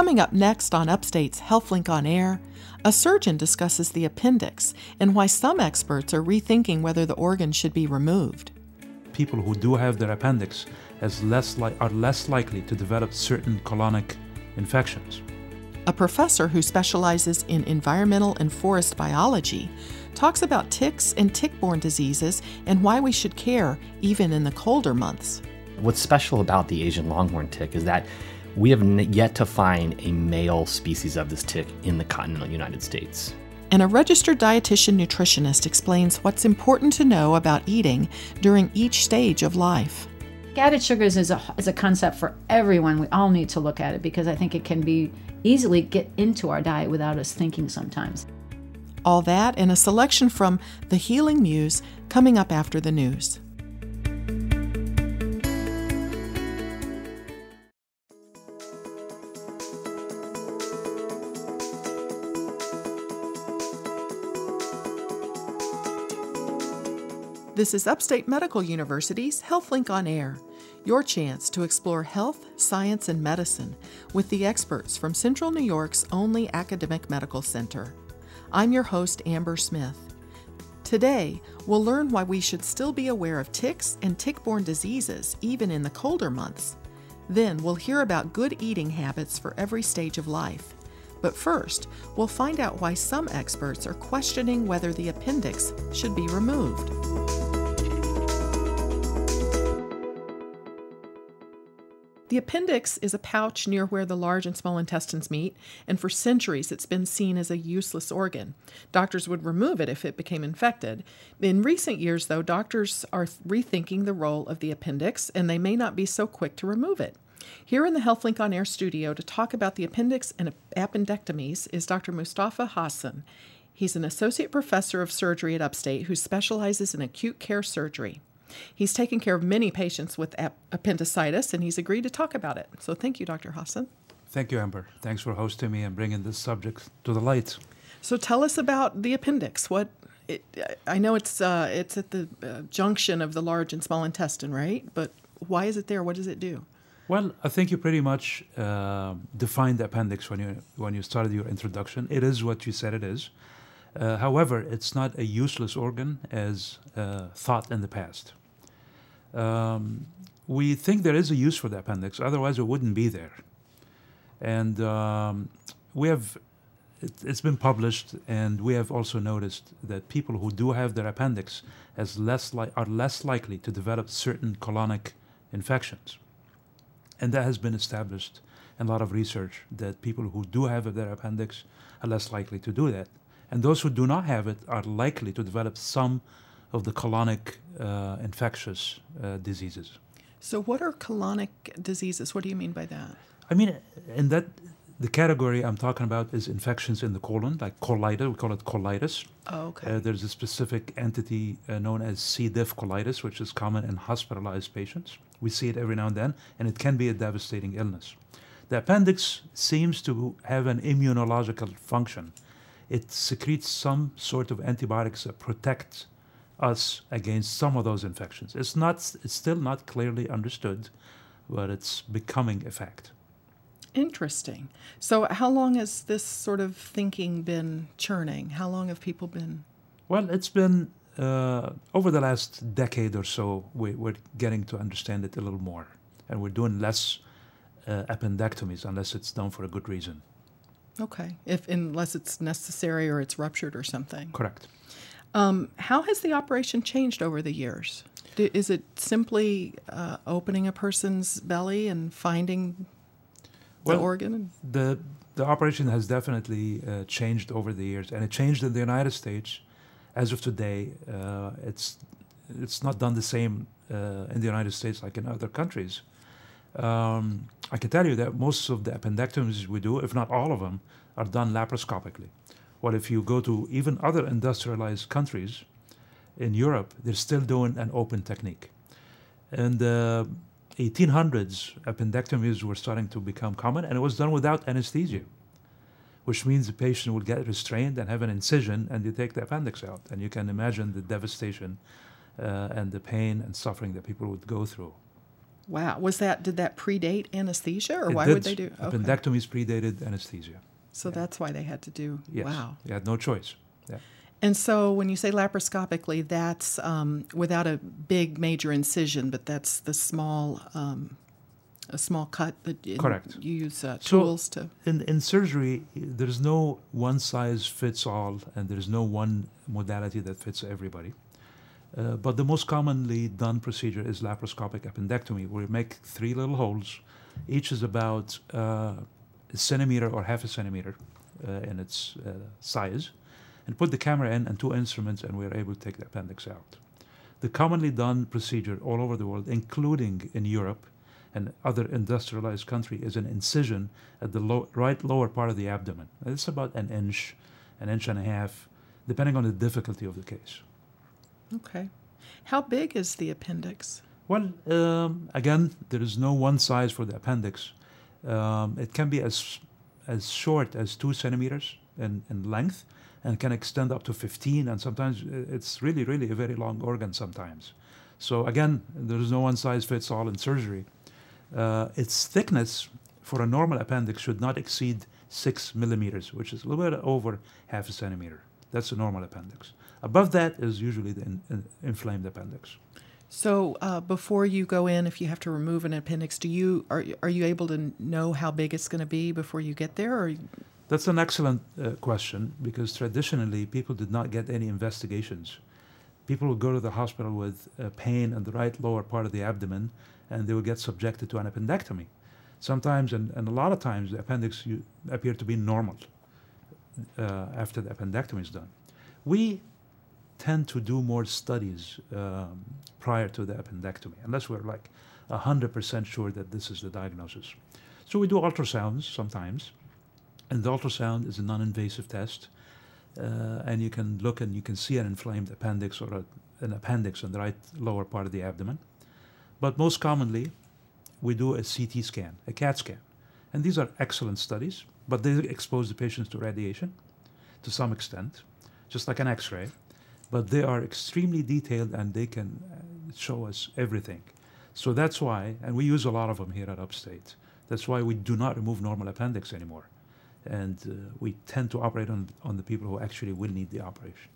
Coming up next on Upstate's HealthLink on Air, a surgeon discusses the appendix and why some experts are rethinking whether the organ should be removed. People who do have their appendix as less li- are less likely to develop certain colonic infections. A professor who specializes in environmental and forest biology talks about ticks and tick borne diseases and why we should care even in the colder months. What's special about the Asian longhorn tick is that we have yet to find a male species of this tick in the continental United States. And a registered dietitian nutritionist explains what's important to know about eating during each stage of life. Added sugars is a, is a concept for everyone. We all need to look at it because I think it can be easily get into our diet without us thinking sometimes. All that and a selection from The Healing Muse coming up after the news. This is Upstate Medical University's HealthLink on Air, your chance to explore health, science, and medicine with the experts from Central New York's only academic medical center. I'm your host, Amber Smith. Today, we'll learn why we should still be aware of ticks and tick borne diseases even in the colder months. Then, we'll hear about good eating habits for every stage of life. But first, we'll find out why some experts are questioning whether the appendix should be removed. The appendix is a pouch near where the large and small intestines meet, and for centuries it's been seen as a useless organ. Doctors would remove it if it became infected. In recent years, though, doctors are rethinking the role of the appendix, and they may not be so quick to remove it. Here in the HealthLink on Air studio to talk about the appendix and appendectomies is Dr. Mustafa Hassan. He's an associate professor of surgery at Upstate who specializes in acute care surgery. He's taken care of many patients with ap- appendicitis, and he's agreed to talk about it. So thank you, Dr. Hassan. Thank you, Amber. Thanks for hosting me and bringing this subject to the light. So tell us about the appendix. What it, I know it's uh, it's at the uh, junction of the large and small intestine, right? But why is it there? What does it do? Well, I think you pretty much uh, defined the appendix when you when you started your introduction. It is what you said it is. Uh, however, it's not a useless organ as uh, thought in the past. Um, we think there is a use for the appendix, otherwise it wouldn't be there. And um, we have, it, has been published, and we have also noticed that people who do have their appendix less li- are less likely to develop certain colonic infections. And that has been established in a lot of research that people who do have their appendix are less likely to do that. And those who do not have it are likely to develop some of the colonic uh, infectious uh, diseases. So, what are colonic diseases? What do you mean by that? I mean, in that the category I'm talking about is infections in the colon, like colitis. We call it colitis. Oh, okay. Uh, there's a specific entity uh, known as C. diff colitis, which is common in hospitalized patients. We see it every now and then, and it can be a devastating illness. The appendix seems to have an immunological function. It secretes some sort of antibiotics that protect us against some of those infections. It's not it's still not clearly understood, but it's becoming a fact. Interesting. So how long has this sort of thinking been churning? How long have people been Well, it's been uh, over the last decade or so, we, are getting to understand it a little more. And we're doing less uh, appendectomies unless it's done for a good reason. Okay. If unless it's necessary or it's ruptured or something. Correct. Um, how has the operation changed over the years? Do, is it simply uh, opening a person's belly and finding the well, organ? The the operation has definitely uh, changed over the years, and it changed in the United States. As of today, uh, it's it's not done the same uh, in the United States like in other countries. Um, I can tell you that most of the appendectomies we do, if not all of them, are done laparoscopically. Well, if you go to even other industrialized countries in Europe, they're still doing an open technique. In the 1800s, appendectomies were starting to become common, and it was done without anesthesia, which means the patient would get restrained and have an incision, and you take the appendix out. And you can imagine the devastation uh, and the pain and suffering that people would go through. Wow. Was that did that predate anesthesia or It why did. would they do okay. Appendectomies predated anesthesia. So that's why they had to do Yes. wow. You had no choice. Yeah. And so when you say laparoscopically, that's um, without a big major incision, but that's the small um, a small cut that you, Correct. you use uh, So- tools to In, in surgery, there's no one size fits all, and there's no one modality that fits everybody. Uh, but the most commonly done procedure is laparoscopic appendectomy, where you make three little holes. Each is about uh, a centimeter or half a centimeter uh, in its uh, size, and put the camera in and two instruments, and we're able to take the appendix out. The commonly done procedure all over the world, including in Europe and other industrialized country, is an incision at the low, right lower part of the abdomen. It's about an inch, an inch and a half, depending on the difficulty of the case. okay. How big is the appendix? Well, um, again, there is no one size for the appendix. Um, it can be as as short as two centimeters in, in length, and can extend up to 15. And sometimes it's really, really a very long organ. Sometimes, so again, there is no one size fits all in surgery. Uh, its thickness for a normal appendix should not exceed six millimeters, which is a little bit over half a centimeter. That's a normal appendix. Above that is usually the in, in, inflamed appendix. So uh, before you go in, if you have to remove an appendix, do you are are you able to know how big it's going to be before you get there? Or That's an excellent uh, question because traditionally people did not get any investigations. People would go to the hospital with uh, pain in the right lower part of the abdomen and they would get subjected to an appendectomy. Sometimes, and, and a lot of times, the appendix you, appear to be normal uh, after the appendectomy is done. We tend to do more studies um, prior to the appendectomy, unless we're like 100% sure that this is the diagnosis. So we do ultrasounds sometimes, and the ultrasound is a non-invasive test, uh, and you can look and you can see an inflamed appendix or a, an appendix in the right lower part of the abdomen. But most commonly, we do a CT scan, a CAT scan, and these are excellent studies. But they expose the patients to radiation, to some extent, just like an X-ray. But they are extremely detailed and they can uh, show us everything. So that's why, and we use a lot of them here at Upstate. That's why we do not remove normal appendix anymore, and uh, we tend to operate on on the people who actually will need the operation.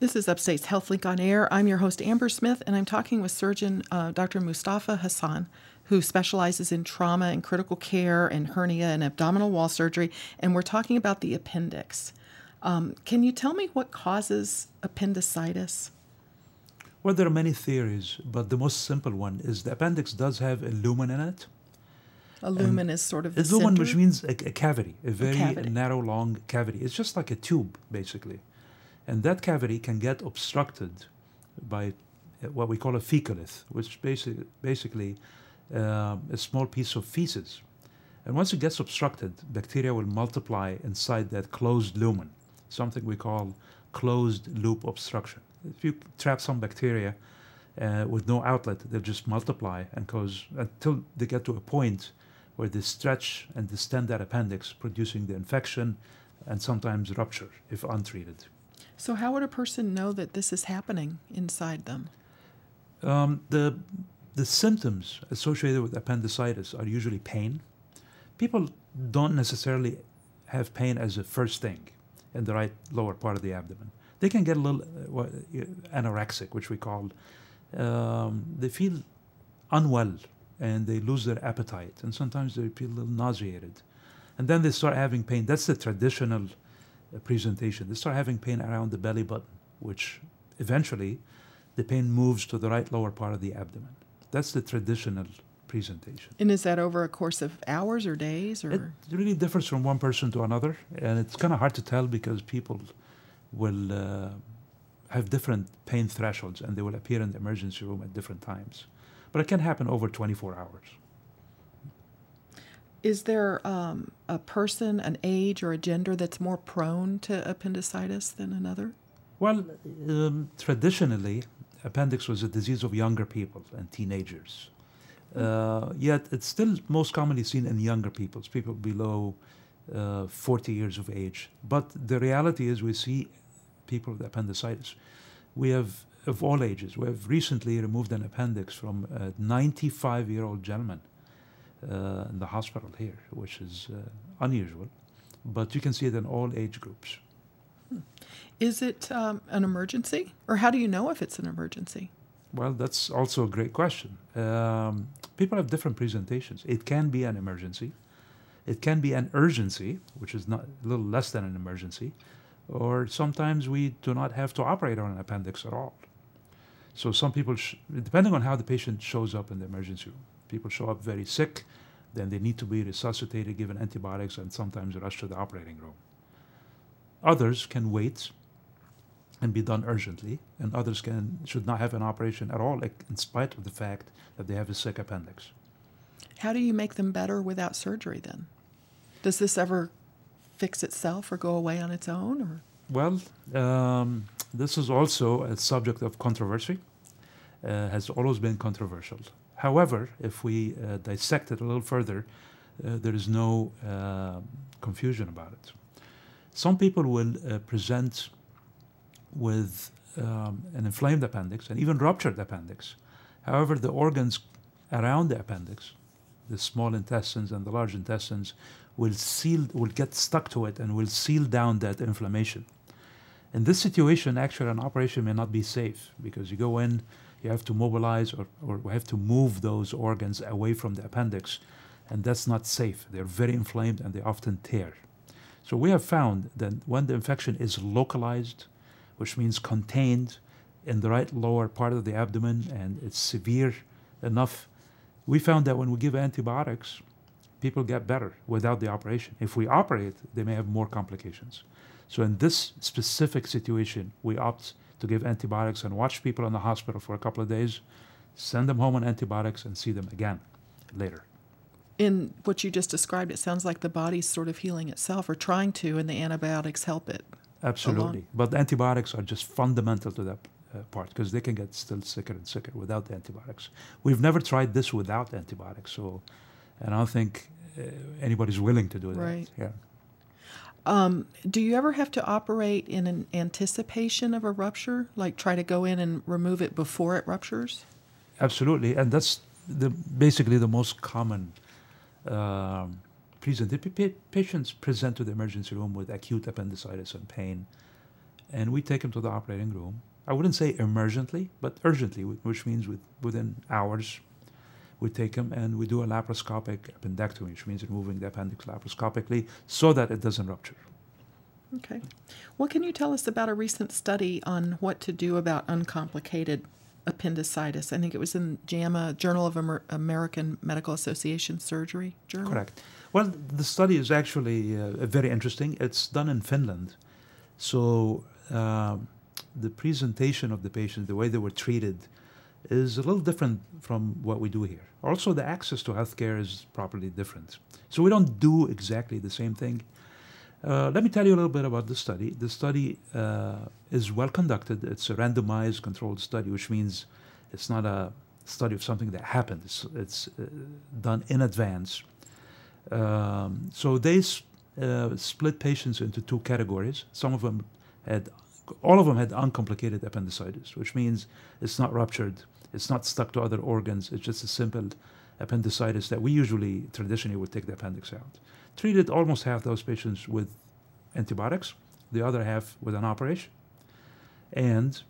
This is Upstate's HealthLink on Air. I'm your host, Amber Smith, and I'm talking with surgeon uh, Dr. Mustafa Hassan, who specializes in trauma and critical care and hernia and abdominal wall surgery. And we're talking about the appendix. Um, can you tell me what causes appendicitis? Well, there are many theories, but the most simple one is the appendix does have a lumen in it. A lumen is sort of the A lumen, center. which means a, a cavity, a very cavity. narrow, long cavity. It's just like a tube, basically. And that cavity can get obstructed by uh, what we call a fecalith, which basically, basically um, a small piece of feces. And once it gets obstructed, bacteria will multiply inside that closed lumen, something we call closed loop obstruction. If you trap some bacteria uh, with no outlet, they'll just multiply and cause until they get to a point where they stretch and distend that appendix, producing the infection and sometimes rupture if untreated. So, how would a person know that this is happening inside them? Um, the the symptoms associated with appendicitis are usually pain. People don't necessarily have pain as a first thing in the right lower part of the abdomen. They can get a little uh, uh, anorexic, which we call. Um, they feel unwell and they lose their appetite, and sometimes they feel a little nauseated, and then they start having pain. That's the traditional uh, presentation. They start having pain around the belly button, which eventually the pain moves to the right lower part of the abdomen. That's the traditional presentation. And is that over a course of hours or days? Or It really differs from one person to another, and it's kind of hard to tell because people will uh, have different pain thresholds and they will appear in the emergency room at different times. But it can happen over 24 hours. is there um, a person, an age, or a gender that's more prone to appendicitis than another? Well, um, traditionally, appendix was a disease of younger people and teenagers. Uh, yet it's still most commonly seen in younger people, people below uh, 40 years of age. But the reality is, we see people with appendicitis. We have of all ages. We have recently removed an appendix from a 95 year old gentleman uh, in the hospital here, which is uh, unusual. But you can see it in all age groups. Is it um, an emergency? Or how do you know if it's an emergency? Well, that's also a great question. Um, people have different presentations. It can be an emergency, it can be an urgency, which is not a little less than an emergency, or sometimes we do not have to operate on an appendix at all. So some people, depending on how the patient shows up in the emergency room, people show up very sick, then they need to be resuscitated, given antibiotics, and sometimes rushed to the operating room. Others can wait and be done urgently, and others can should not have an operation at all, like, in spite of the fact that they have a sick appendix. How do you make them better without surgery then? Does this ever fix itself or go away on its own? Or Well, um, this is also a subject of controversy, uh, has always been controversial. However, if we uh, dissect it a little further, uh, there is no uh, confusion about it. Some people will uh, present with um, an inflamed appendix and even ruptured appendix. However, the organs around the appendix, the small intestines and the large intestines, will seal, will get stuck to it and will seal down that inflammation. In this situation, actually, an operation may not be safe because you go in, you have to mobilize or, or we have to move those organs away from the appendix, and that's not safe. They're very inflamed and they often tear. So we have found that when the infection is localized, which means contained in the right lower part of the abdomen and it's severe enough, we found that when we give antibiotics, people get better without the operation. If we operate, they may have more complications. So in this specific situation, we opt to give antibiotics and watch people in the hospital for a couple of days, send them home on antibiotics, and see them again later. in what you just described, it sounds like the body's sort of healing itself or trying to, and the antibiotics help it. Absolutely. But antibiotics are just fundamental to that uh, part because they can get still sicker and sicker without the antibiotics. We've never tried this without antibiotics, so and I don't think uh, anybody's willing to do that. Right. Yeah. Um, do you ever have to operate in an anticipation of a rupture, like try to go in and remove it before it ruptures? Absolutely, and that's the basically the most common um, present. Patients present to the emergency room with acute appendicitis and pain, and we take them to the operating room. I wouldn't say emergently, but urgently, which means with, within hours. We take them and we do a laparoscopic appendectomy, which means removing the appendix laparoscopically so that it doesn't rupture. Okay. What can you tell us about a recent study on what to do about uncomplicated appendicitis? I think it was in JAMA, Journal of Amer- American Medical Association Surgery Journal. Correct. Well, the study is actually uh, very interesting. It's done in Finland. So um, the presentation of the patient, the way they were treated, is a little different from what we do here. Also, the access to healthcare is properly different. So we don't do exactly the same thing. Uh, let me tell you a little bit about the study. The study uh, is well conducted. It's a randomized controlled study, which means it's not a study of something that happened. It's, it's uh, done in advance. Um, so they uh, split patients into two categories. Some of them had, all of them had uncomplicated appendicitis, which means it's not ruptured, it's not stuck to other organs. It's just a simple appendicitis that we usually traditionally would take the appendix out. Treated almost half those patients with antibiotics, the other half with an operation. And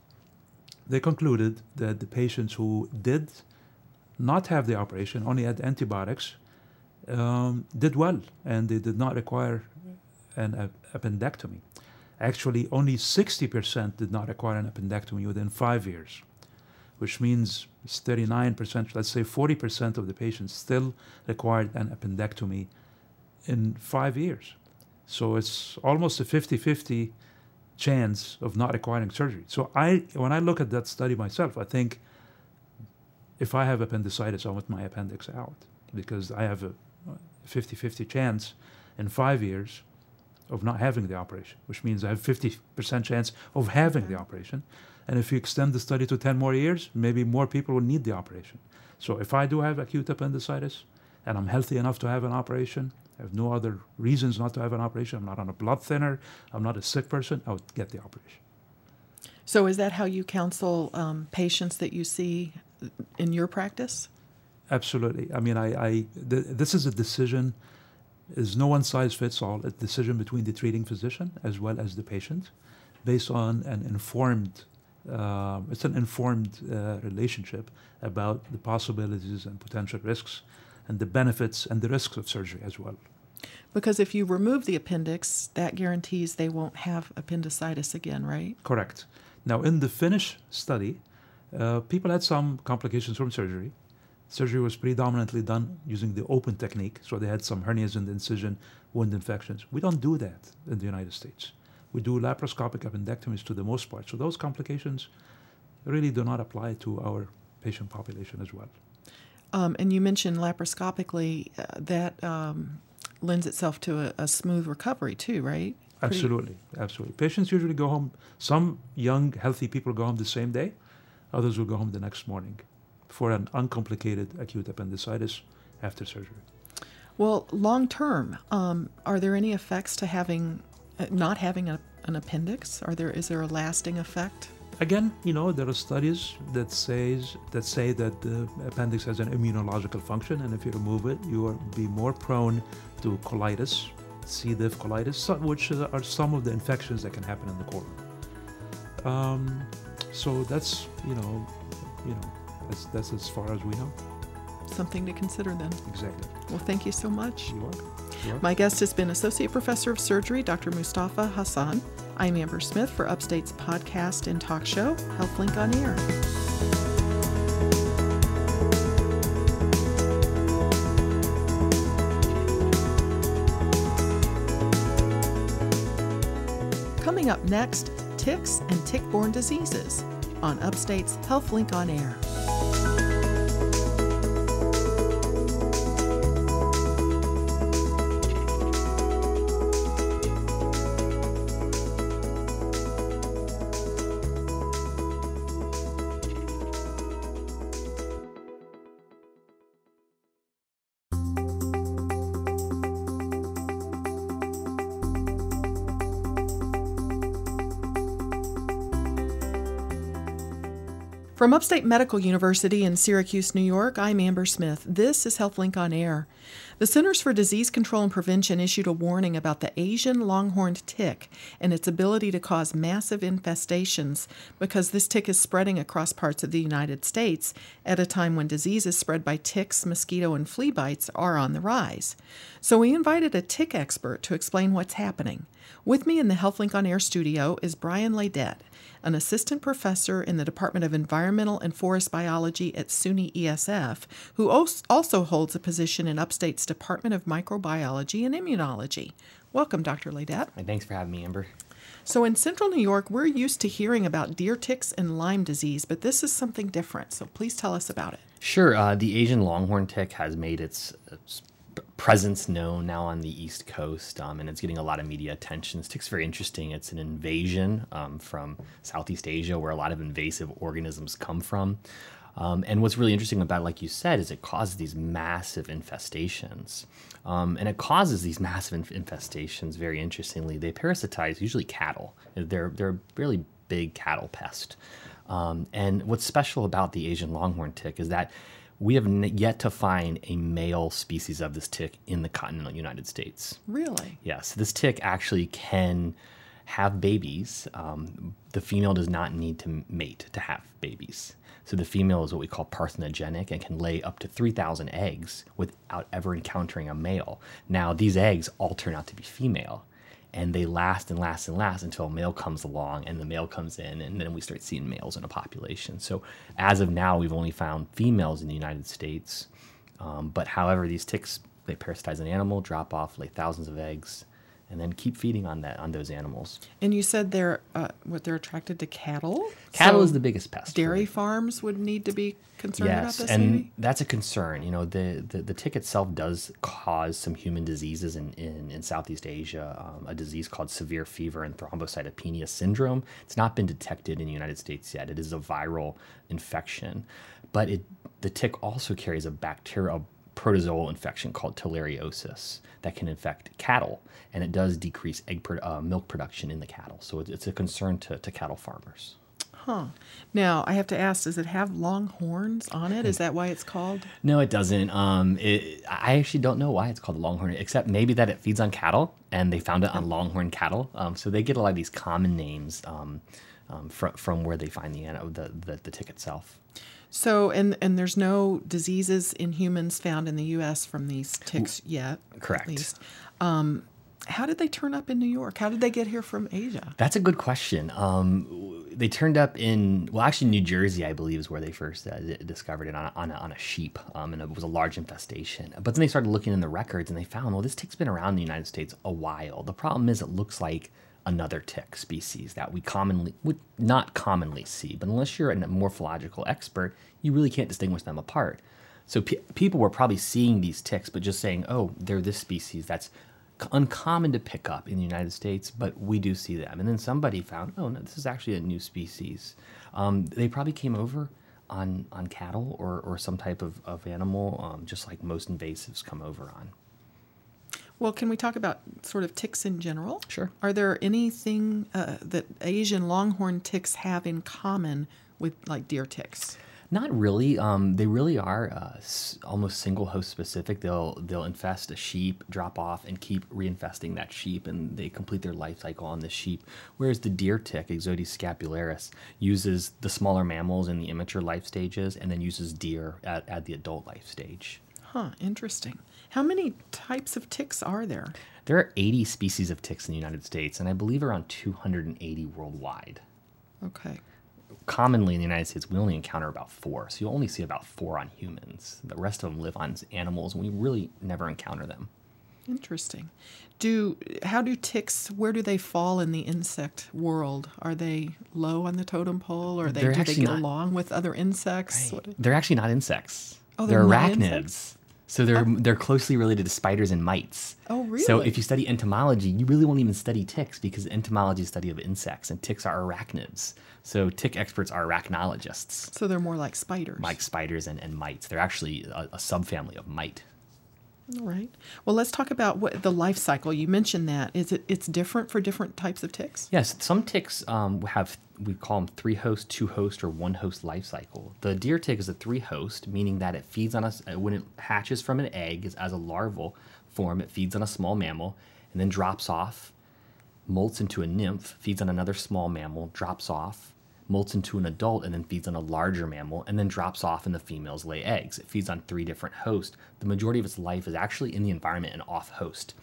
they concluded that the patients who did not have the operation, only had antibiotics, um, did well and they did not require an ap- appendectomy. Actually, only 60% did not require an appendectomy within five years, which means it's 39%, let's say 40% of the patients still required an appendectomy in five years. So it's almost a 50 50 chance of not requiring surgery. So I, when I look at that study myself, I think if I have appendicitis, I want my appendix out because I have a 50 50 chance in five years of not having the operation, which means I have 50% chance of having the mm-hmm. operation. And if you extend the study to 10 more years, maybe more people will need the operation. So if I do have acute appendicitis and I'm healthy enough to have an operation, I have no other reasons not to have an operation, I'm not on a blood thinner, I'm not a sick person, I would get the operation. So, is that how you counsel um, patients that you see in your practice? Absolutely. I mean, I, I th- this is a decision. Is no one size fits all. A decision between the treating physician as well as the patient, based on an informed. Uh, it's an informed uh, relationship about the possibilities and potential risks, and the benefits and the risks of surgery as well. Because if you remove the appendix, that guarantees they won't have appendicitis again, right? Correct. Now, in the Finnish study, uh, people had some complications from surgery. Surgery was predominantly done using the open technique, so they had some hernias in the incision, wound infections. We don't do that in the United States. We do laparoscopic appendectomies to the most part, so those complications really do not apply to our patient population as well. Um, and you mentioned laparoscopically uh, that um, lends itself to a, a, smooth recovery too, right? Pretty absolutely, absolutely. Patients usually go home. Some young, healthy people go home the same day. Others will go home the next morning for an uncomplicated acute appendicitis after surgery. Well, long term, um, are there any effects to having uh, not having a, an appendix? Are there is there a lasting effect? Again, you know, there are studies that says that say that the appendix has an immunological function, and if you remove it, you will be more prone to colitis, C. diff colitis, which are some of the infections that can happen in the colon. Um, so that's you know, you know, that's that's as far as we know. Something to consider then. Exactly. Well, thank you so much. You're welcome. You're welcome. My guest has been Associate Professor of Surgery, Dr. Mustafa Hassan. I'm Amber Smith for Upstate's podcast and talk show, HealthLink on Air. Coming up next, ticks and tick borne diseases on Upstate's HealthLink on Air. From Upstate Medical University in Syracuse, New York, I'm Amber Smith. This is HealthLink on Air. The Centers for Disease Control and Prevention issued a warning about the Asian longhorned tick and its ability to cause massive infestations because this tick is spreading across parts of the United States at a time when diseases spread by ticks, mosquito, and flea bites are on the rise. So we invited a tick expert to explain what's happening. With me in the HealthLink on Air studio is Brian Leydet an assistant professor in the Department of Environmental and Forest Biology at SUNY ESF, who also holds a position in Upstate's Department of Microbiology and Immunology. Welcome, Dr. Leydet. Thanks for having me, Amber. So, in central New York, we're used to hearing about deer ticks and Lyme disease, but this is something different. So, please tell us about it. Sure. Uh, the Asian longhorn tick has made its, its presence known now on the East Coast, um, and it's getting a lot of media attention. This tick's very interesting. It's an invasion um, from Southeast Asia, where a lot of invasive organisms come from. Um, and what's really interesting about it, like you said, is it causes these massive infestations. Um, and it causes these massive inf- infestations, very interestingly. They parasitize usually cattle. They're, they're a really big cattle pest. Um, and what's special about the Asian longhorn tick is that we have yet to find a male species of this tick in the continental United States. Really? Yes. This tick actually can have babies. Um, the female does not need to mate to have babies. So the female is what we call parthenogenic and can lay up to 3,000 eggs without ever encountering a male. Now, these eggs all turn out to be female and they last and last and last until a male comes along and the male comes in and then we start seeing males in a population. So as of now we've only found females in the united states. Um, but however these ticks they parasitize an animal drop off lay thousands of eggs and then keep feeding on that on those animals. And you said they're uh, what they're attracted to cattle. Cattle so is the biggest pest. Dairy farms would need to be concerned yes, about this. and maybe? that's a concern. You know, the, the, the tick itself does cause some human diseases in in, in Southeast Asia. Um, a disease called severe fever and thrombocytopenia syndrome. It's not been detected in the United States yet. It is a viral infection, but it the tick also carries a bacterial protozoal infection called theileriosis that can infect cattle, and it does decrease egg pro- uh, milk production in the cattle. So it's, it's a concern to, to cattle farmers. Huh. Now, I have to ask, does it have long horns on it? Is that why it's called? No, it doesn't. Um, it, I actually don't know why it's called longhorn, except maybe that it feeds on cattle, and they found it on longhorn cattle. Um, so they get a lot of these common names um, um, from from where they find the, the the the tick itself. So, and and there's no diseases in humans found in the U.S. from these ticks yet. Correct. At least. Um, how did they turn up in New York? How did they get here from Asia? That's a good question. Um, they turned up in well, actually, New Jersey, I believe, is where they first uh, discovered it on a, on a, on a sheep, um, and it was a large infestation. But then they started looking in the records, and they found well, this tick's been around in the United States a while. The problem is, it looks like another tick species that we commonly would not commonly see, but unless you're a morphological expert, you really can't distinguish them apart. So pe- people were probably seeing these ticks, but just saying, "Oh, they're this species." That's uncommon to pick up in the United States, but we do see them. And then somebody found, oh no, this is actually a new species. Um, they probably came over on on cattle or, or some type of, of animal, um, just like most invasives come over on. Well, can we talk about sort of ticks in general? Sure. Are there anything uh, that Asian longhorn ticks have in common with like deer ticks? Not really. Um, they really are uh, s- almost single host specific. They'll they'll infest a sheep, drop off, and keep reinfesting that sheep, and they complete their life cycle on the sheep. Whereas the deer tick, Ixodes scapularis, uses the smaller mammals in the immature life stages, and then uses deer at, at the adult life stage. Huh, interesting. How many types of ticks are there? There are 80 species of ticks in the United States, and I believe around 280 worldwide. Okay. Commonly in the United States, we only encounter about four, so you'll only see about four on humans. The rest of them live on animals, and we really never encounter them. Interesting. Do how do ticks where do they fall in the insect world? Are they low on the totem pole or they do they get not- along with other insects? What- They're actually not insects. Oh, they're, they're arachnids. So they're they're closely related to spiders and mites. Oh, really? So if you study entomology, you really won't even study ticks because entomology is the study of insects, and ticks are arachnids. So tick experts are arachnologists, So they're more like spiders. like spiders and, and mites. They're actually a, a subfamily of mite. All right. Well, let's talk about what the life cycle. You mentioned that. Is it it's different for different types of ticks? Yes, some ticks um, have we call them three host, two host, or one host life cycle. The deer tick is a three host, meaning that it feeds on us when it hatches from an egg is as a larval form. It feeds on a small mammal and then drops off, molts into a nymph, feeds on another small mammal, drops off, molts into an adult, and then feeds on a larger mammal, and then drops off, and the females lay eggs. It feeds on three different hosts. The majority of its life is actually in the environment and off host.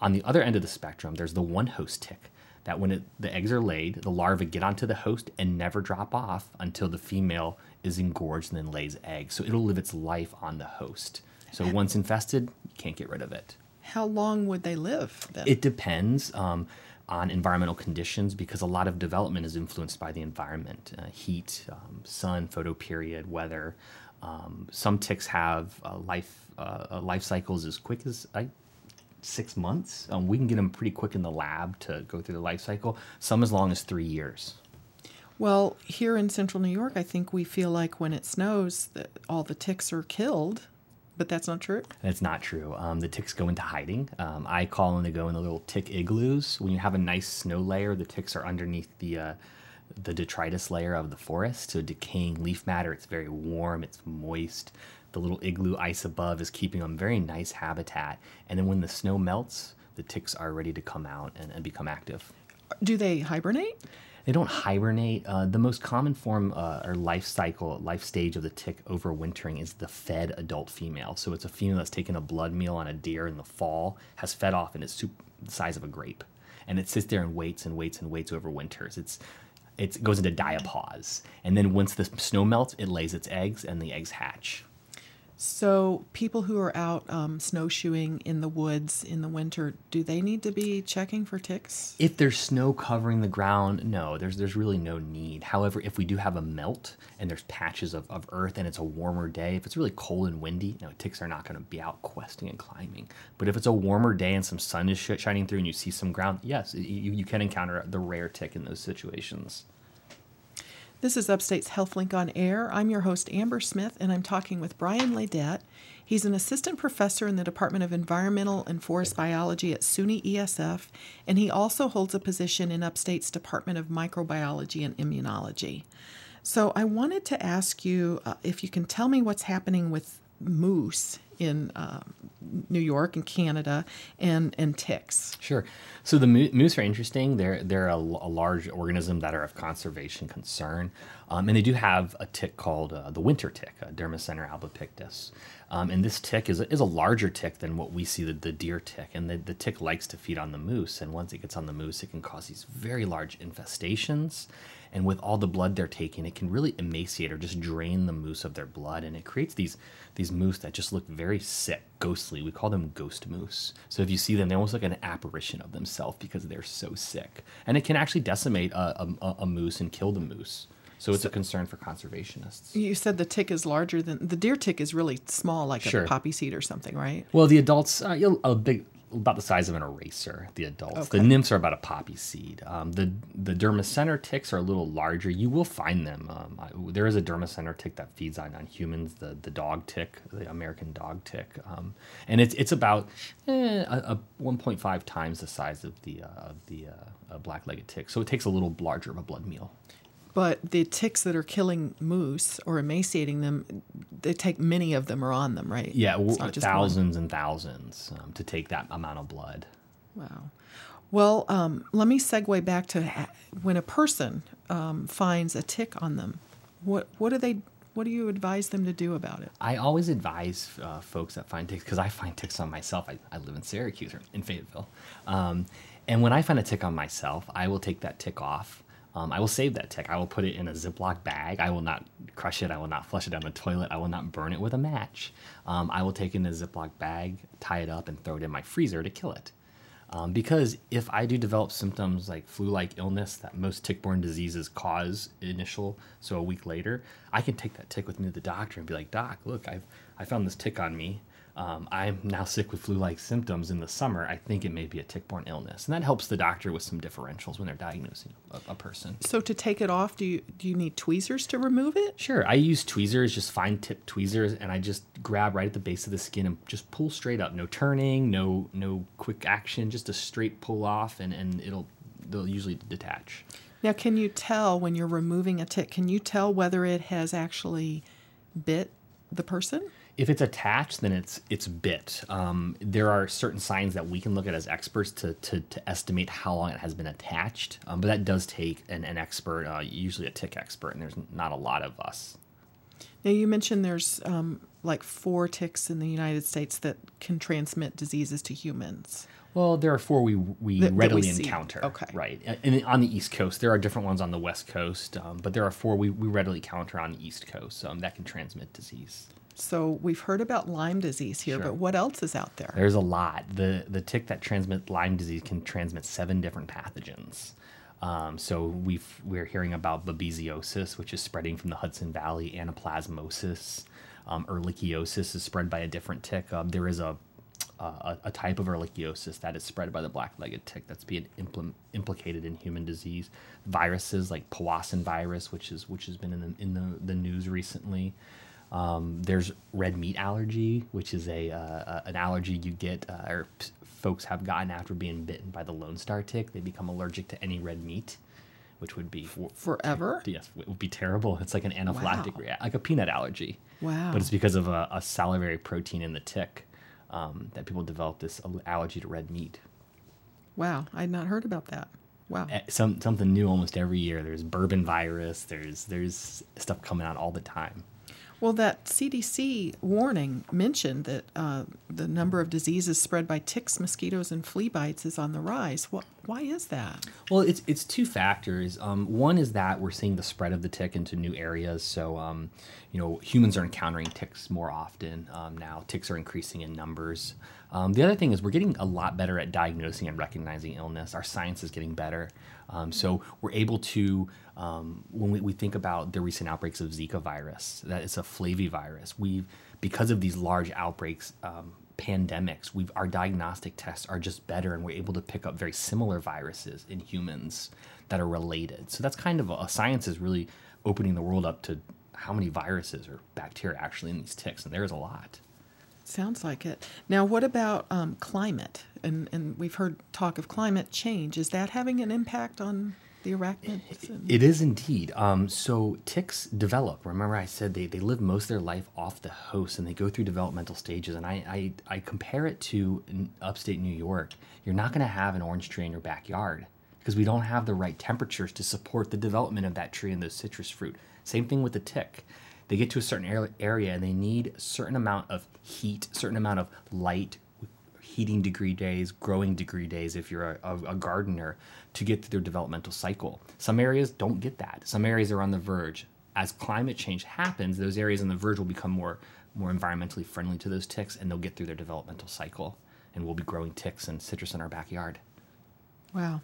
On the other end of the spectrum, there's the one host tick that when it, the eggs are laid, the larvae get onto the host and never drop off until the female is engorged and then lays eggs. So it'll live its life on the host. So once infested, you can't get rid of it. How long would they live then? It depends um, on environmental conditions because a lot of development is influenced by the environment uh, heat, um, sun, photoperiod, weather. Um, some ticks have uh, life uh, uh, life cycles as quick as six months. Um, we can get them pretty quick in the lab to go through the life cycle. Some as long as three years. well, here in central New York, I think we feel like when it snows that all the ticks are killed, but that's not true. That's not true. Um, the ticks go into hiding. Um, I call them to go in the little tick igloos. When you have a nice snow layer, the ticks are underneath the uh, the detritus layer of the forest, so decaying leaf matter. It's very warm. It's moist. The little igloo ice above is keeping them very nice habitat. And then when the snow melts, the ticks are ready to come out and, and become active. Do they hibernate? They don't hibernate. Uh, the most common form uh, or life cycle, life stage of the tick overwintering is the fed adult female. So it's a female that's taken a blood meal on a deer in the fall, has fed off, and it's soup, the size of a grape, and it sits there and waits and waits and waits over winters. It's it goes into diapause, and then once the snow melts, it lays its eggs, and the eggs hatch. So people who are out um, snowshoeing in the woods in the winter, do they need to be checking for ticks? If there's snow covering the ground, no, there's there's really no need. However, if we do have a melt and there's patches of, of earth and it's a warmer day, if it's really cold and windy, no, ticks are not going to be out questing and climbing. But if it's a warmer day and some sun is sh- shining through and you see some ground, yes, you, you can encounter the rare tick in those situations. This is Upstate's HealthLink on Air. I'm your host, Amber Smith, and I'm talking with Brian Leydet. He's an assistant professor in the Department of Environmental and Forest Biology at SUNY ESF, and he also holds a position in Upstate's Department of Microbiology and Immunology. So I wanted to ask you uh, if you can tell me what's happening with moose in uh, New York and Canada and, and ticks. Sure. So the moose are interesting. They're they're a, a large organism that are of conservation concern, um, and they do have a tick called uh, the winter tick, uh, Dermacentor albipictus. Um, and this tick is a, is a larger tick than what we see the, the deer tick, and the, the tick likes to feed on the moose. And once it gets on the moose, it can cause these very large infestations and with all the blood they're taking it can really emaciate or just drain the moose of their blood and it creates these these moose that just look very sick ghostly we call them ghost moose so if you see them they almost like an apparition of themselves because they're so sick and it can actually decimate a, a, a moose and kill the moose so it's so, a concern for conservationists. You said the tick is larger than the deer tick is really small, like sure. a poppy seed or something, right? Well, the adults, uh, a big about the size of an eraser. The adults, okay. the nymphs are about a poppy seed. Um, the the dermacentor ticks are a little larger. You will find them. Um, I, there is a dermacentor tick that feeds on, on humans. The the dog tick, the American dog tick, um, and it's it's about eh, a, a 1.5 times the size of the uh, of the uh, black-legged tick. So it takes a little larger of a blood meal. But the ticks that are killing moose or emaciating them, they take many of them are on them, right? Yeah, thousands and thousands um, to take that amount of blood. Wow. Well, um, let me segue back to when a person um, finds a tick on them. What what do they what do you advise them to do about it? I always advise uh, folks that find ticks because I find ticks on myself. I, I live in Syracuse or in Fayetteville, um, and when I find a tick on myself, I will take that tick off um, I will save that tick. I will put it in a Ziploc bag. I will not crush it. I will not flush it down the toilet. I will not burn it with a match. Um, I will take it in a Ziploc bag, tie it up, and throw it in my freezer to kill it. Um, because if I do develop symptoms like flu-like illness that most tick-borne diseases cause initial, so a week later, I can take that tick with me to the doctor and be like, Doc, look, I've I found this tick on me um, I'm now sick with flu like symptoms in the summer. I think it may be a tick borne illness. And that helps the doctor with some differentials when they're diagnosing a, a, person. So, to take it off, do you, do you need tweezers to remove it? Sure. I use tweezers, just fine tip tweezers, and I just grab right at the base of the skin and just pull straight up. No turning, no no quick action, just a straight pull off, and, and it'll they'll usually detach. Now, can you tell when you're removing a tick, can you tell whether it has actually bit the person? If it's attached, then it's it's bit. Um, there are certain signs that we can look at as experts to to, to estimate how long it has been attached, um, but that does take an, an expert, uh, usually a tick expert, and there's not a lot of us. Now you mentioned there's um, like four ticks in the United States that can transmit diseases to humans. Well, there are four we we that, readily that we encounter. Okay. Right. And on the East Coast, there are different ones on the West Coast, um, but there are four we, we readily encounter on the East Coast um, that can transmit disease. So we've heard about Lyme disease here, sure. but what else is out there? There's a lot. The the tick that transmits Lyme disease can transmit seven different pathogens. Um, so we we're hearing about babesiosis, which is spreading from the Hudson Valley, anaplasmosis, um, ehrlichiosis is spread by a different tick. Um, there is a, a, a type of ehrlichiosis that is spread by the black-legged tick that's being impl- implicated in human disease. Viruses like Powassan virus, which is which has been in the, in the, the news recently. Um, there's red meat allergy, which is a uh, an allergy you get uh, or p- folks have gotten after being bitten by the Lone Star tick. They become allergic to any red meat, which would be forever. Yes, it would be terrible. It's like an anaphylactic wow. reaction, like a peanut allergy. Wow! But it's because of a, a salivary protein in the tick um, that people develop this allergy to red meat. Wow, I had not heard about that. Wow. Eh, some something new almost every year. There's bourbon virus. There's there's stuff coming out all the time. Well, that CDC warning mentioned that uh, the number of diseases spread by ticks, mosquitoes, and flea bites is on the rise. What, why is that? Well, it's it's two factors. Um, one is that we're seeing the spread of the tick into new areas. So, um, you know, humans are encountering ticks more often um, now. Ticks are increasing in numbers. Um, the other thing is we're getting a lot better at diagnosing and recognizing illness. Our science is getting better. Um, so we're able to, um, when we, we, think about the recent outbreaks of Zika virus, that it's a flavivirus. We, because of these large outbreaks, um, pandemics, we've our diagnostic tests are just better, and we're able to pick up very similar viruses in humans that are related. So that's kind of a, science is really opening the world up to how many viruses or bacteria actually in these ticks, and there's a lot. Sounds like it. Now, what about um, climate? And, and we've heard talk of climate change. Is that having an impact on the arachnids? and- It is indeed. Um, so ticks develop. Remember, I said they, they live most of their life off the host and they go through developmental stages. And I, I, I compare it to upstate New York. You're not going to have an orange tree in your backyard because we don't have the right temperatures to support the development of that tree and those citrus fruit. Same thing with the tick. They get to a certain area and they need a certain amount of heat, certain amount of light, heating degree days, growing degree days if you're a, a, a gardener to get through their developmental cycle. Some areas don't get that. Some areas are on the verge. As climate change happens, those areas on the verge will become more more environmentally friendly to those ticks and they'll get through their developmental cycle and we'll be growing ticks and citrus in our backyard. Wow.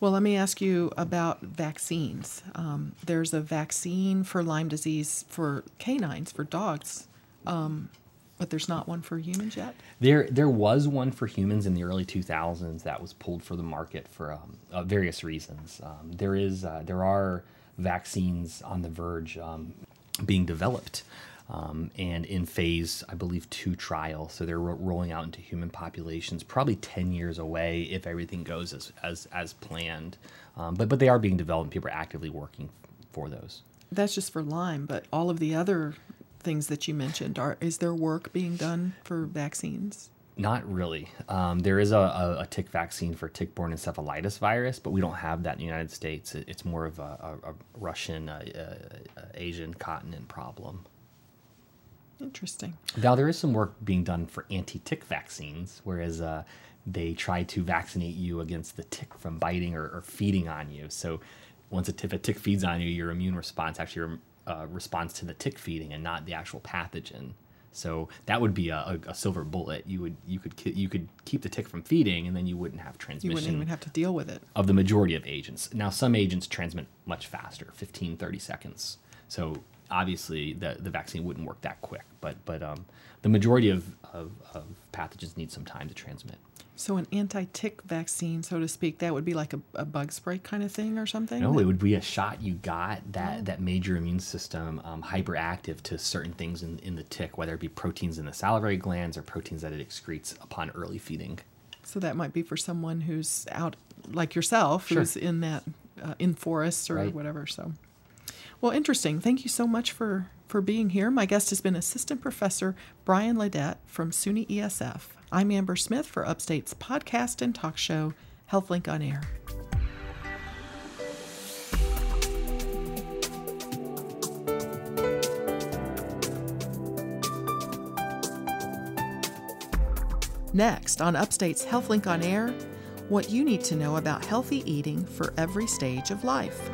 Well, let me ask you about vaccines. Um, there's a vaccine for Lyme disease for canines, for dogs, um, but there's not one for humans yet. There, there was one for humans in the early 2000s that was pulled for the market for um, uh, various reasons. Um, there is, uh, there are vaccines on the verge um, being developed, um, and in phase, I believe, two trial. So they're ro- rolling out into human populations, probably 10 years away if everything goes as as, as planned. Um, but but they are being developed. and People are actively working for those. That's just for Lyme, but all of the other things that you mentioned are is there work being done for vaccines? Not really. Um, there is a, a, a tick vaccine for tick-borne encephalitis virus, but we don't have that in the United States. It, it's more of a, a, Russian, uh, uh, Asian continent problem. Interesting. Now there is some work being done for anti-tick vaccines, whereas uh, they try to vaccinate you against the tick from biting or, or feeding on you. So once a, t- if a tick feeds on you, your immune response actually uh, responds to the tick feeding and not the actual pathogen. So that would be a, a, a silver bullet. You would you could ki- you could keep the tick from feeding, and then you wouldn't have transmission. You wouldn't even have to deal with it. of the majority of agents. Now, some agents transmit much faster, 15, 30 seconds. So obviously, the, the vaccine wouldn't work that quick. But but um, the majority of, of, of pathogens need some time to transmit. So an anti-tick vaccine, so to speak, that would be like a, a bug spray kind of thing or something. No, it would be a shot you got that, that made your immune system um, hyperactive to certain things in, in the tick, whether it be proteins in the salivary glands or proteins that it excretes upon early feeding. So that might be for someone who's out, like yourself, Sure. who's in that uh, in forests or Right. whatever. So, well, interesting. Thank you so much for for being here. My guest has been Assistant Professor Brian Leydet from SUNY ESF. I'm Amber Smith for Upstate's podcast and talk show HealthLink on Air. Next on Upstate's HealthLink on Air, what you need to know about healthy eating for every stage of life.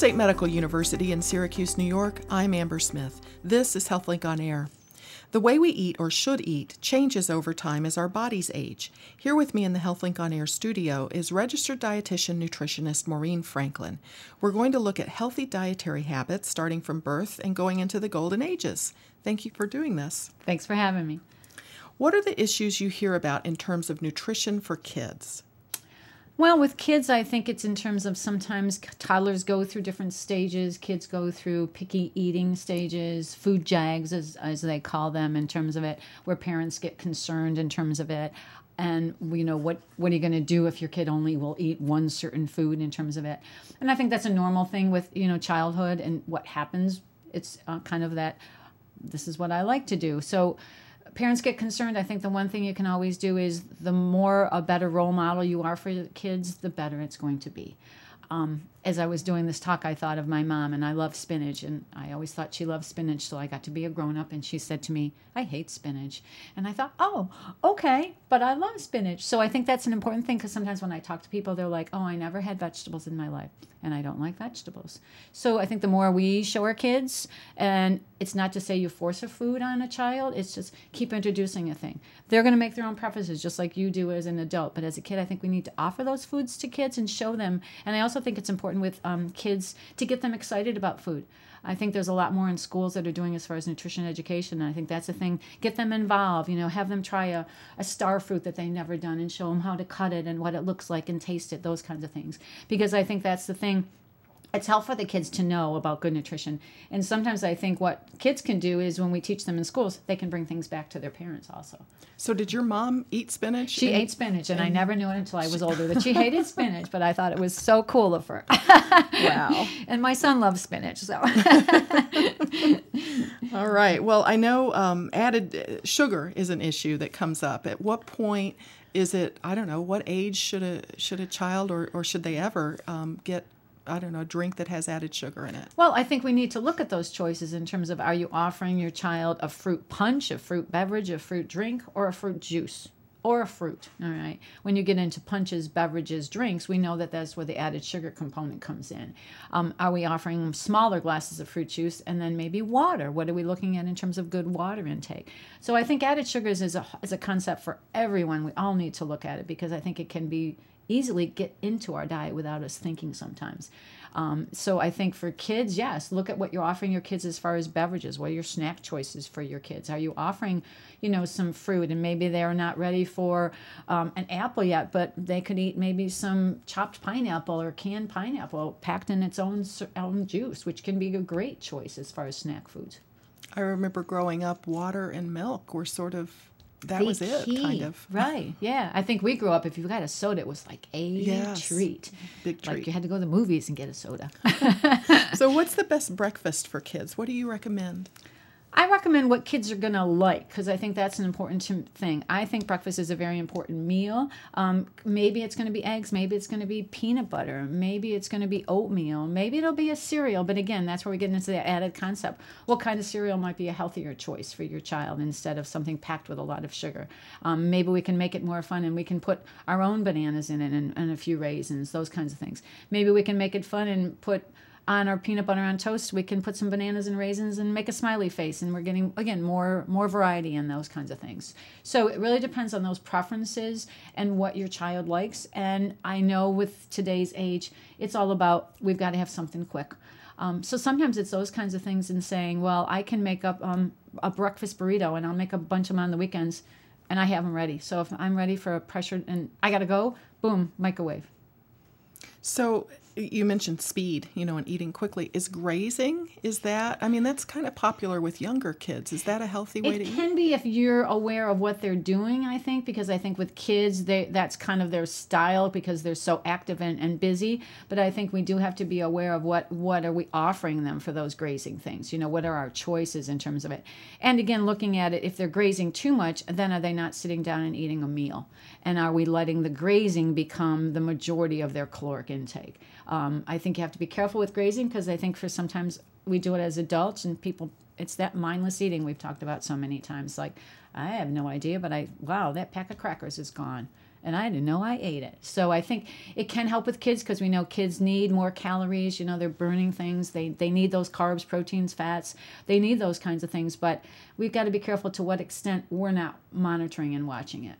Upstate Medical University in Syracuse, New York, I'm Amber Smith. This is HealthLink on Air. The way we eat or should eat changes over time as our bodies age. Here with me in the HealthLink on Air studio is registered dietitian nutritionist Maureen Franklin. We're going to look at healthy dietary habits starting from birth and going into the golden ages. Thank you for doing this. Thanks for having me. What are the issues you hear about in terms of nutrition for kids? Well, with kids, I think it's in terms of sometimes toddlers go through different stages. Kids go through picky eating stages, food jags, as, as they call them, in terms of it, where parents get concerned in terms of it. And you know what? What are you going to do if your kid only will eat one certain food in terms of it? And I think that's a normal thing with you know childhood and what happens. It's uh, kind of that. This is what I like to do. So parents get concerned, I think the one thing you can always do is the more a better role model you are for kids, the better it's going to be. Um, as I was doing this talk, I thought of my mom, and I love spinach, and I always thought she loved spinach. So I got to be a grown up, and she said to me, "I hate spinach," and I thought, "Oh, okay, but I love spinach." So I think that's an important thing because sometimes when I talk to people, they're like, "Oh, I never had vegetables in my life, and I don't like vegetables." So I think the more we show our kids, and it's not to say you force a food on a child; it's just keep introducing a thing. They're going to make their own preferences, just like you do as an adult. But as a kid, I think we need to offer those foods to kids and show them. And I also think it's important with um, kids to get them excited about food. I think there's a lot more in schools that are doing as far as nutrition education. And I think that's a thing. Get them involved, you know, have them try a, a star fruit that they've never done and show them how to cut it and what it looks like and taste it, those kinds of things. Because I think that's the thing it's helpful for the kids to know about good nutrition. And sometimes I think what kids can do is when we teach them in schools, they can bring things back to their parents also. So, did your mom eat spinach? She ate spinach, and, and I never knew it until I was older that she hated spinach, but I thought it was so cool of her. wow. and my son loves spinach, so. All right. Well, I know um, added uh, sugar is an issue that comes up. At what point is it, I don't know, what age should a, should a child or, or should they ever um, get I don't know, drink that has added sugar in it? Well, I think we need to look at those choices in terms of are you offering your child a fruit punch, a fruit beverage, a fruit drink, or a fruit juice? Or a fruit, all right. When you get into punches, beverages, drinks, we know that that's where the added sugar component comes in. Um, are we offering smaller glasses of fruit juice and then maybe water? What are we looking at in terms of good water intake? So I think added sugars is a is a concept for everyone. We all need to look at it because I think it can be easily get into our diet without us thinking sometimes. Um, so I think for kids, yes, look at what you're offering your kids as far as beverages. What are your snack choices for your kids? Are you offering, you know, some fruit and maybe they're not ready for um, an apple yet, but they could eat maybe some chopped pineapple or canned pineapple packed in its own own juice, which can be a great choice as far as snack foods. I remember growing up, water and milk were sort of that the was it, key. kind of. Right. Yeah. I think we grew up, if you got a soda, it was like a yes. treat. Big treat. Like you had to go to the movies and get a soda. so, what's the best breakfast for kids? What do you recommend? I recommend what kids are going to like because I think that's an important thing. I think breakfast is a very important meal. Um, maybe it's going to be eggs. Maybe it's going to be peanut butter. Maybe it's going to be oatmeal. Maybe it'll be a cereal. But again, that's where we get into the added concept. What kind of cereal might be a healthier choice for your child instead of something packed with a lot of sugar? Um, maybe we can make it more fun and we can put our own bananas in it and, and a few raisins, those kinds of things. Maybe we can make it fun and put on our peanut butter on toast we can put some bananas and raisins and make a smiley face and we're getting again more more variety in those kinds of things. So it really depends on those preferences and what your child likes and i know with today's age it's all about we've got to have something quick. Um, so sometimes it's those kinds of things and saying well i can make up um, a breakfast burrito and i'll make a bunch of them on the weekends and i have them ready. So if i'm ready for a pressure and i gotta go boom microwave. So you mentioned speed, you know, and eating quickly. Is grazing, is that, I mean, that's kind of popular with younger kids. Is that a healthy way it to eat? It can be if you're aware of what they're doing, I think, because I think with kids, they that's kind of their style because they're so active and, and busy. But I think we do have to be aware of what, what are we offering them for those grazing things? You know, what are our choices in terms of it? And again, looking at it, if they're grazing too much, then are they not sitting down and eating a meal? And are we letting the grazing become the majority of their caloric intake? Um, I think you have to be careful with grazing because I think for sometimes we do it as adults and people, it's that mindless eating we've talked about so many times. Like, I have no idea, but I, wow, that pack of crackers is gone. And I didn't know I ate it. So I think it can help with kids because we know kids need more calories. You know, they're burning things. They, they need those carbs, proteins, fats. They need those kinds of things. But we've got to be careful to what extent we're not monitoring and watching it.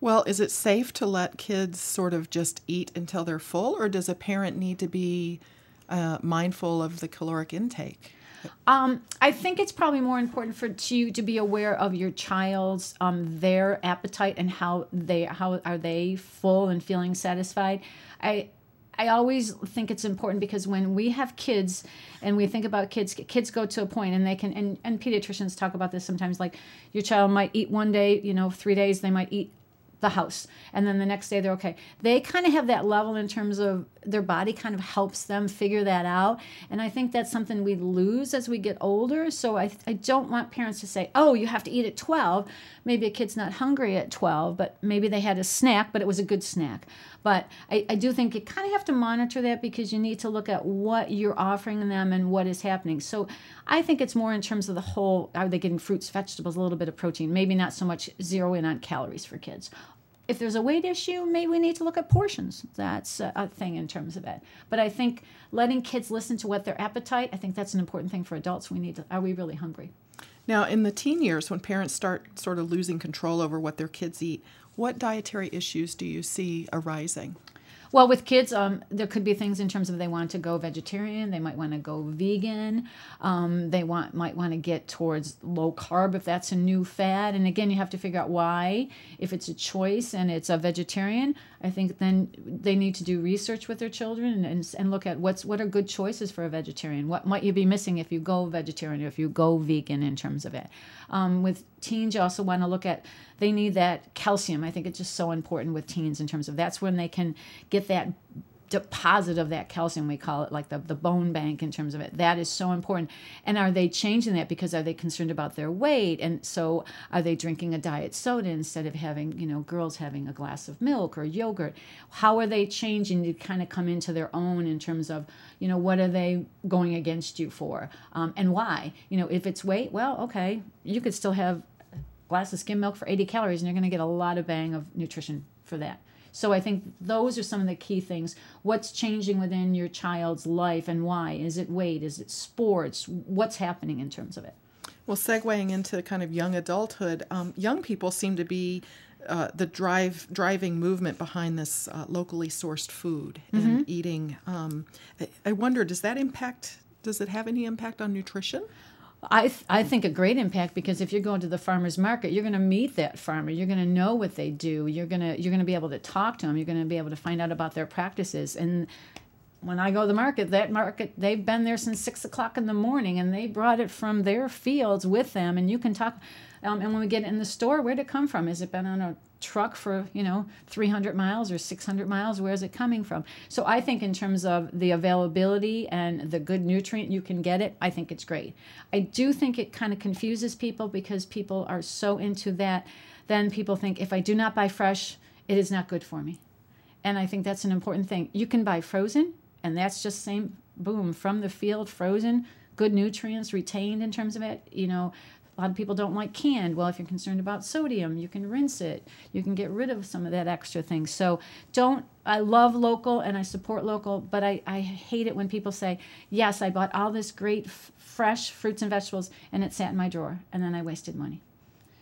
Well, is it safe to let kids sort of just eat until they're full, or does a parent need to be uh, mindful of the caloric intake? Um, I think it's probably more important for you to be aware of your child's um, their appetite and how they how are they full and feeling satisfied. I I always think it's important because when we have kids and we think about kids, kids go to a point and they can, and, and pediatricians talk about this sometimes, like your child might eat one day, you know, three days, they might eat the house. And then the next day they're okay. They kind of have that level in terms of their body kind of helps them figure that out. And i think that's something we lose as we get older. So i, I don't want parents to say oh you have to eat at 12 maybe a kid's not hungry at 12 but maybe they had a snack but it was a good snack. But I, I do think you kind of have to monitor that because you need to look at what you're offering them and what is happening. So I think it's more in terms of the whole are they getting fruits, vegetables, a little bit of protein, maybe not so much zero in on calories for kids. If there's a weight issue, maybe we need to look at portions. That's a, a thing in terms of it. But I think letting kids listen to what their appetite, I think that's an important thing for adults. We need to, are we really hungry? Now, in the teen years, when parents start sort of losing control over what their kids eat, what dietary issues do you see arising? Well, with kids, um, there could be things in terms of they want to go vegetarian, they might want to go vegan, um, they want might want to get towards low carb if that's a new fad. And again, you have to figure out why. If it's a choice and it's a vegetarian, I think then they need to do research with their children and, and, look at what's what are good choices for a vegetarian. What might you be missing if you go vegetarian or if you go vegan in terms of it. Um, with teens, you also want to look at they need that calcium. I think it's just so important with teens in terms of that's when they can get that deposit of that calcium we call it like the, the bone bank in terms of it. That is so important. And are they changing that because are they concerned about their weight? And so are they drinking a diet soda instead of having you know girls having a glass of milk or yogurt? How are they changing to kind of come into their own in terms of you know what are they going against you for? Um, and why? You know if it's weight well okay you could still have a glass of skim milk for 80 calories and you're going to get a lot of bang of nutrition for that so I think those are some of the key things. What's changing within your child's life and why? Is it weight? Is it sports? What's happening in terms of it? Well, segueing into kind of young adulthood, um, young people seem to be uh, the drive driving movement behind this uh, locally sourced food and mm-hmm. eating. Um, I, I wonder, does that impact? Does it have any impact on nutrition? I, th- I think a great impact because if you're going to the farmers market, you're going to meet that farmer. You're going to know what they do. You're going to you're going to be able to talk to them. You're going to be able to find out about their practices. And when I go to the market, that market they've been there since six o'clock in the morning, and they brought it from their fields with them. And you can talk. Um, and when we get it in the store, where'd it come from? Has it been on a truck for you know 300 miles or 600 miles? Where is it coming from? So i think in terms of the availability and the good nutrient you can get it i think it's great. I do think it kind of confuses people because people are so into that then people think if i do not buy fresh it is not good for me. And i think that's an important thing. You can buy frozen and that's just same boom from the field frozen good nutrients retained in terms of it you know a lot of people don't like canned. Well, if you're concerned about sodium, you can rinse it. You can get rid of some of that extra thing. So don't, I love local and I support local, but I, I hate it when people say, yes, I bought all this great fresh fruits and vegetables and it sat in my drawer and then I wasted money.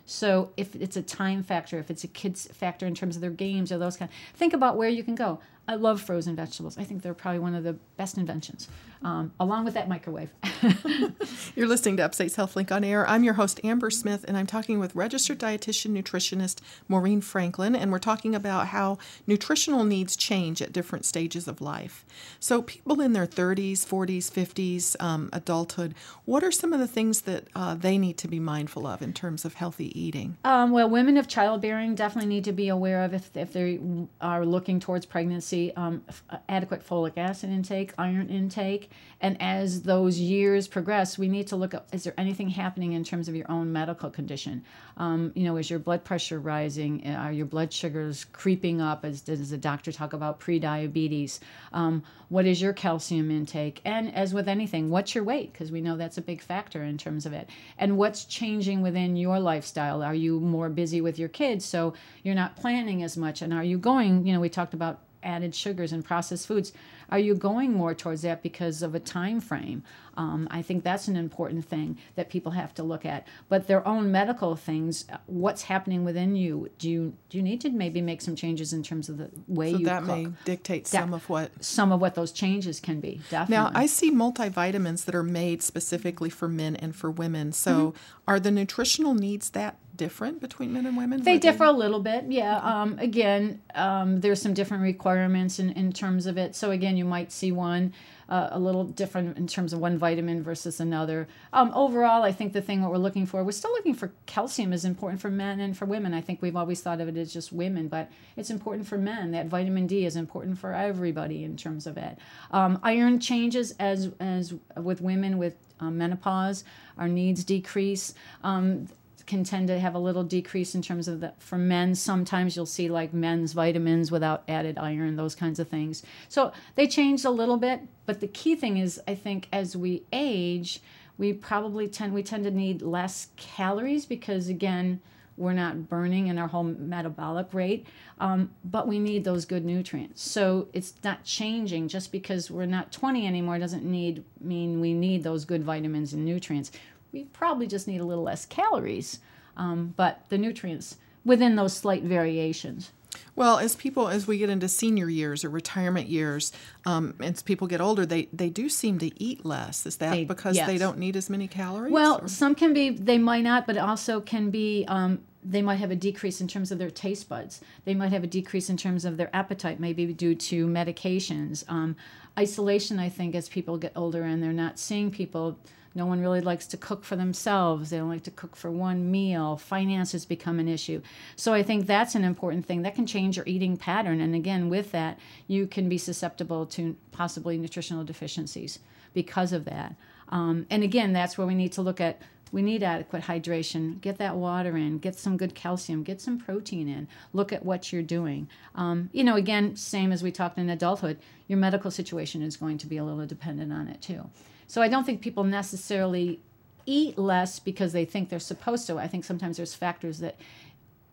So if it's a time factor, if it's a kids factor in terms of their games or those kind, think about where you can go. I love frozen vegetables. I think they're probably one of the best inventions, um, along with that microwave. You're listening to Upstate's HealthLink on Air. I'm your host, Amber Smith, and I'm talking with registered dietitian nutritionist Maureen Franklin, and we're talking about how nutritional needs change at different stages of life. So, people in their 30s, 40s, 50s, um, adulthood, what are some of the things that uh, they need to be mindful of in terms of healthy eating? Um, well, women of childbearing definitely need to be aware of if, if they are looking towards pregnancy, um, adequate folic acid intake, iron intake, and as those years progress, we need to look at is there anything happening in terms of your own medical condition? Um, you know, is your blood pressure rising? Are your blood sugars creeping up? As does the doctor talk about prediabetes? Um, what is your calcium intake? And as with anything, what's your weight? Because we know that's a big factor in terms of it. And what's changing within your lifestyle? Are you more busy with your kids, so you're not planning as much? And are you going? You know, we talked about added sugars and processed foods. Are you going more towards that because of a time frame? Um, i think that's an important thing that people have to look at. But their own medical things uh, what's happening within you do you do you need to maybe make some changes in terms of the way so you that cook? may dictate some of what some of what those changes can be definitely. Now i see multivitamins that are made specifically for men and for women. So mm-hmm. are the nutritional needs that different between men and women? They differ a little bit, yeah. Um, again, um, there's some different requirements in, in terms of it. So again, you might see one uh, a little different in terms of one vitamin versus another. Um, overall, I think the thing what we're looking for, we're still looking for calcium is important for men and for women. I think we've always thought of it as just women, but it's important for men. That vitamin D is important for everybody in terms of it. Um, iron changes as as with women with um, menopause, our needs decrease. Um, can tend to have a little decrease in terms of the for men sometimes you'll see like men's vitamins without added iron those kinds of things. So they changed a little bit but the key thing is i think as we age we probably tend we tend to need less calories because again we're not burning in our whole metabolic rate um, but we need those good nutrients. So it's not changing. Just because we're not 20 anymore doesn't need mean we need those good vitamins and nutrients we probably just need a little less calories, um, but the nutrients within those slight variations. Well, as people, as we get into senior years or retirement years, um, as people get older, they, they do seem to eat less. Is that They- because they don't need as many calories? Well, or- some can be, they might not, but also can be, um, they might have a decrease in terms of their taste buds. They might have a decrease in terms of their appetite, maybe due to medications. Um, isolation, I think, as people get older and they're not seeing people, no one really likes to cook for themselves. They don't like to cook for one meal. Finances become an issue. So I think that's an important thing. That can change your eating pattern. And again, with that, you can be susceptible to possibly nutritional deficiencies because of that. Um, and again, that's where we need to look at. We need adequate hydration. Get that water in. Get some good calcium. Get some protein in. Look at what you're doing. Um, you know, again, same as we talked in adulthood, your medical situation is going to be a little dependent on it too. So I don't think people necessarily eat less because they think they're supposed to. I think sometimes there's factors that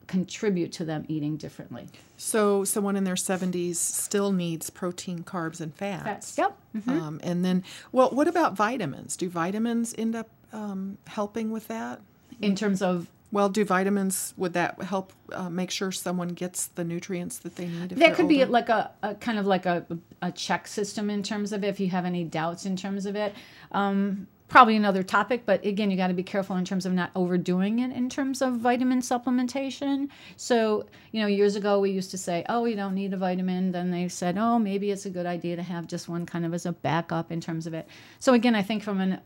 contribute to them eating differently. so someone in their 70s still needs protein, carbs, and fats. Yep. Um, and then, well, what about vitamins? Do vitamins end up um, helping with that? In terms of Well, do vitamins would that help uh, make sure someone gets the nutrients that they need? That could be like a, a kind of like a, a check system in terms of it, if you have any doubts in terms of it. Um, probably another topic but again you got to be careful in terms of not overdoing it in terms of vitamin supplementation. So you know years ago we used to say oh you don't need a vitamin. Then they said oh maybe it's a good idea to have just one kind of as a backup in terms of it. So again i think from an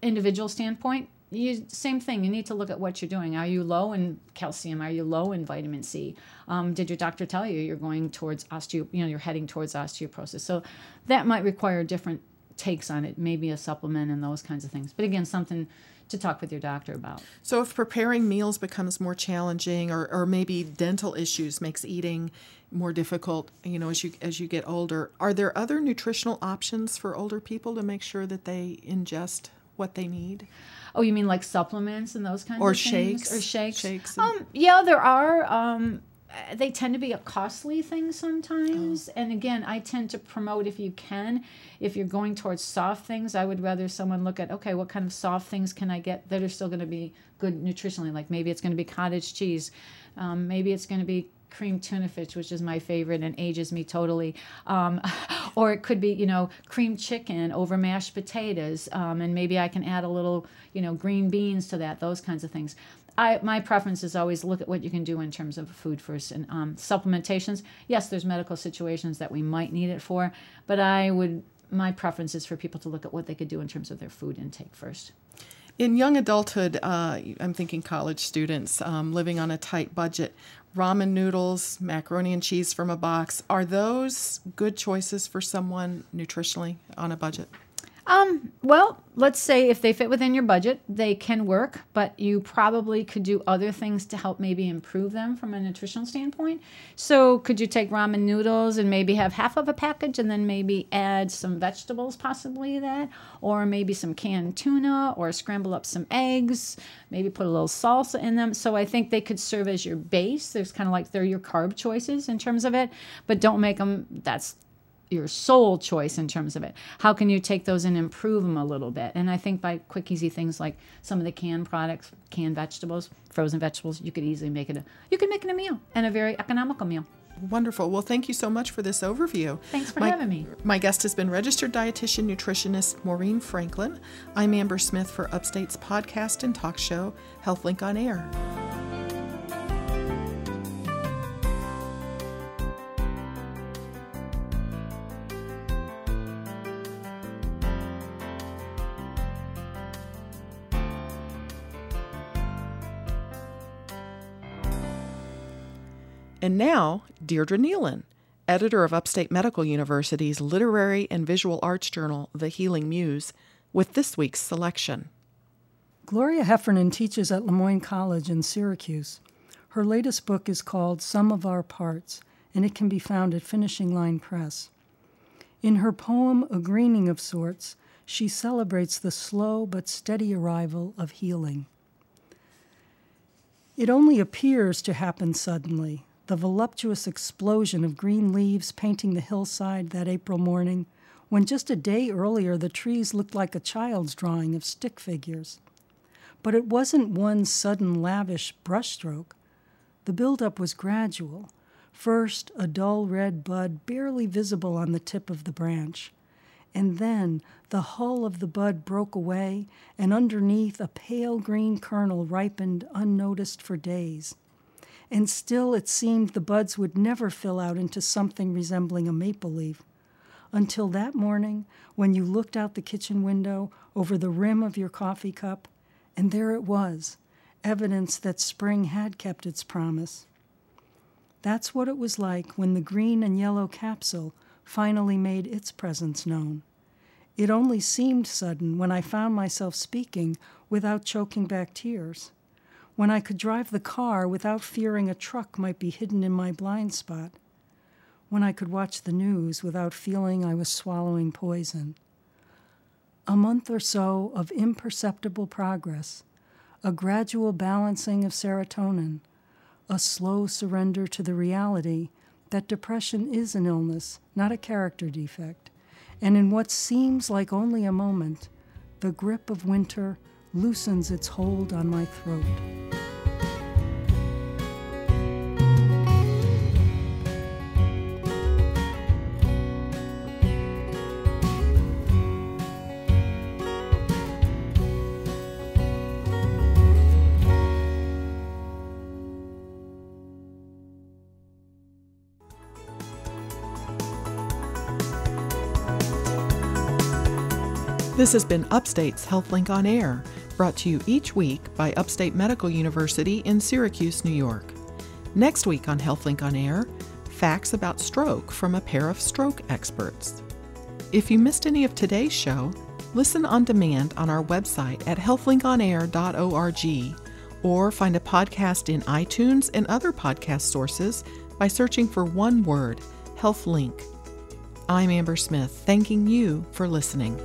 individual standpoint you same thing. You need to look at what you're doing. Are you low in calcium? Are you low in vitamin c? Um, did your doctor tell you you're going towards osteo you know you're heading towards osteoporosis? So that might require different takes on it maybe a supplement and those kinds of things. But again something to talk with your doctor about. So if preparing meals becomes more challenging or, or maybe dental issues makes eating more difficult, you know, as you as you get older, are there other nutritional options for older people to make sure that they ingest what they need? Oh you mean like supplements and those kinds Or of things? Or shakes? or shakes? Shakes um yeah there are um they tend to be a costly thing sometimes. And again i tend to promote if you can if you're going towards soft things i would rather someone look at okay what kind of soft things can i get that are still going to be good nutritionally? Like maybe it's going to be cottage cheese. Um, maybe it's going to be cream tuna fish which is my favorite and ages me totally um, or it could be you know cream chicken over mashed potatoes um, and maybe i can add a little you know green beans to that those kinds of things I, my preference is always look at what you can do in terms of food first and um, supplementations. Yes, there's medical situations that we might need it for, but I would my preference is for people to look at what they could do in terms of their food intake first. In young adulthood, uh, I'm thinking college students um, living on a tight budget, ramen noodles, macaroni and cheese from a box, are those good choices for someone nutritionally on a budget? Um, well, let's say if they fit within your budget, they can work, but you probably could do other things to help maybe improve them from a nutritional standpoint. So, could you take ramen noodles and maybe have half of a package and then maybe add some vegetables, possibly that, or maybe some canned tuna, or scramble up some eggs, maybe put a little salsa in them. So, I think they could serve as your base. There's kind of like they're your carb choices in terms of it, but don't make them that's your sole choice in terms of it. How can you take those and improve them a little bit? And I think by quick, easy things like some of the canned products, canned vegetables, frozen vegetables, you could easily make it a you can make it a meal and a very economical meal. Wonderful. Well, thank you so much for this overview. Thanks for My- having me. My guest has been registered dietitian nutritionist Maureen Franklin. I'm Amber Smith for Upstate's podcast and talk show, HealthLink on Air. And now, Deirdre Neilan, editor of Upstate Medical University's literary and visual arts journal, The Healing Muse, with this week's selection. Gloria Heffernan teaches at Le Moyne College in Syracuse. Her latest book is called Some of Our Parts, and it can be found at Finishing Line Press. In her poem, A Greening of Sorts, she celebrates the slow but steady arrival of healing. It only appears to happen suddenly. The voluptuous explosion of green leaves painting the hillside that April morning, when just a day earlier the trees looked like a child's drawing of stick figures. But it wasn't one sudden lavish brushstroke. The buildup was gradual. First, a dull red bud barely visible on the tip of the branch. And then the hull of the bud broke away, and underneath a pale green kernel ripened unnoticed for days. And still it seemed the buds would never fill out into something resembling a maple leaf. Until that morning, when you looked out the kitchen window over the rim of your coffee cup, and there it was, evidence that spring had kept its promise. That's what it was like when the green and yellow capsule finally made its presence known. It only seemed sudden when I found myself speaking without choking back tears, when I could drive the car without fearing a truck might be hidden in my blind spot, when I could watch the news without feeling I was swallowing poison. A month or so of imperceptible progress, a gradual balancing of serotonin, a slow surrender to the reality that depression is an illness, not a character defect, and in what seems like only a moment, the grip of winter loosens its hold on my throat. This has been Upstate's HealthLink on Air, brought to you each week by Upstate Medical University in Syracuse, New York. Next week on HealthLink on Air, facts about stroke from a pair of stroke experts. If you missed any of today's show, listen on demand on our website at healthlinkonair.org or find a podcast in iTunes and other podcast sources by searching for one word, HealthLink. I'm Amber Smith, thanking you for listening.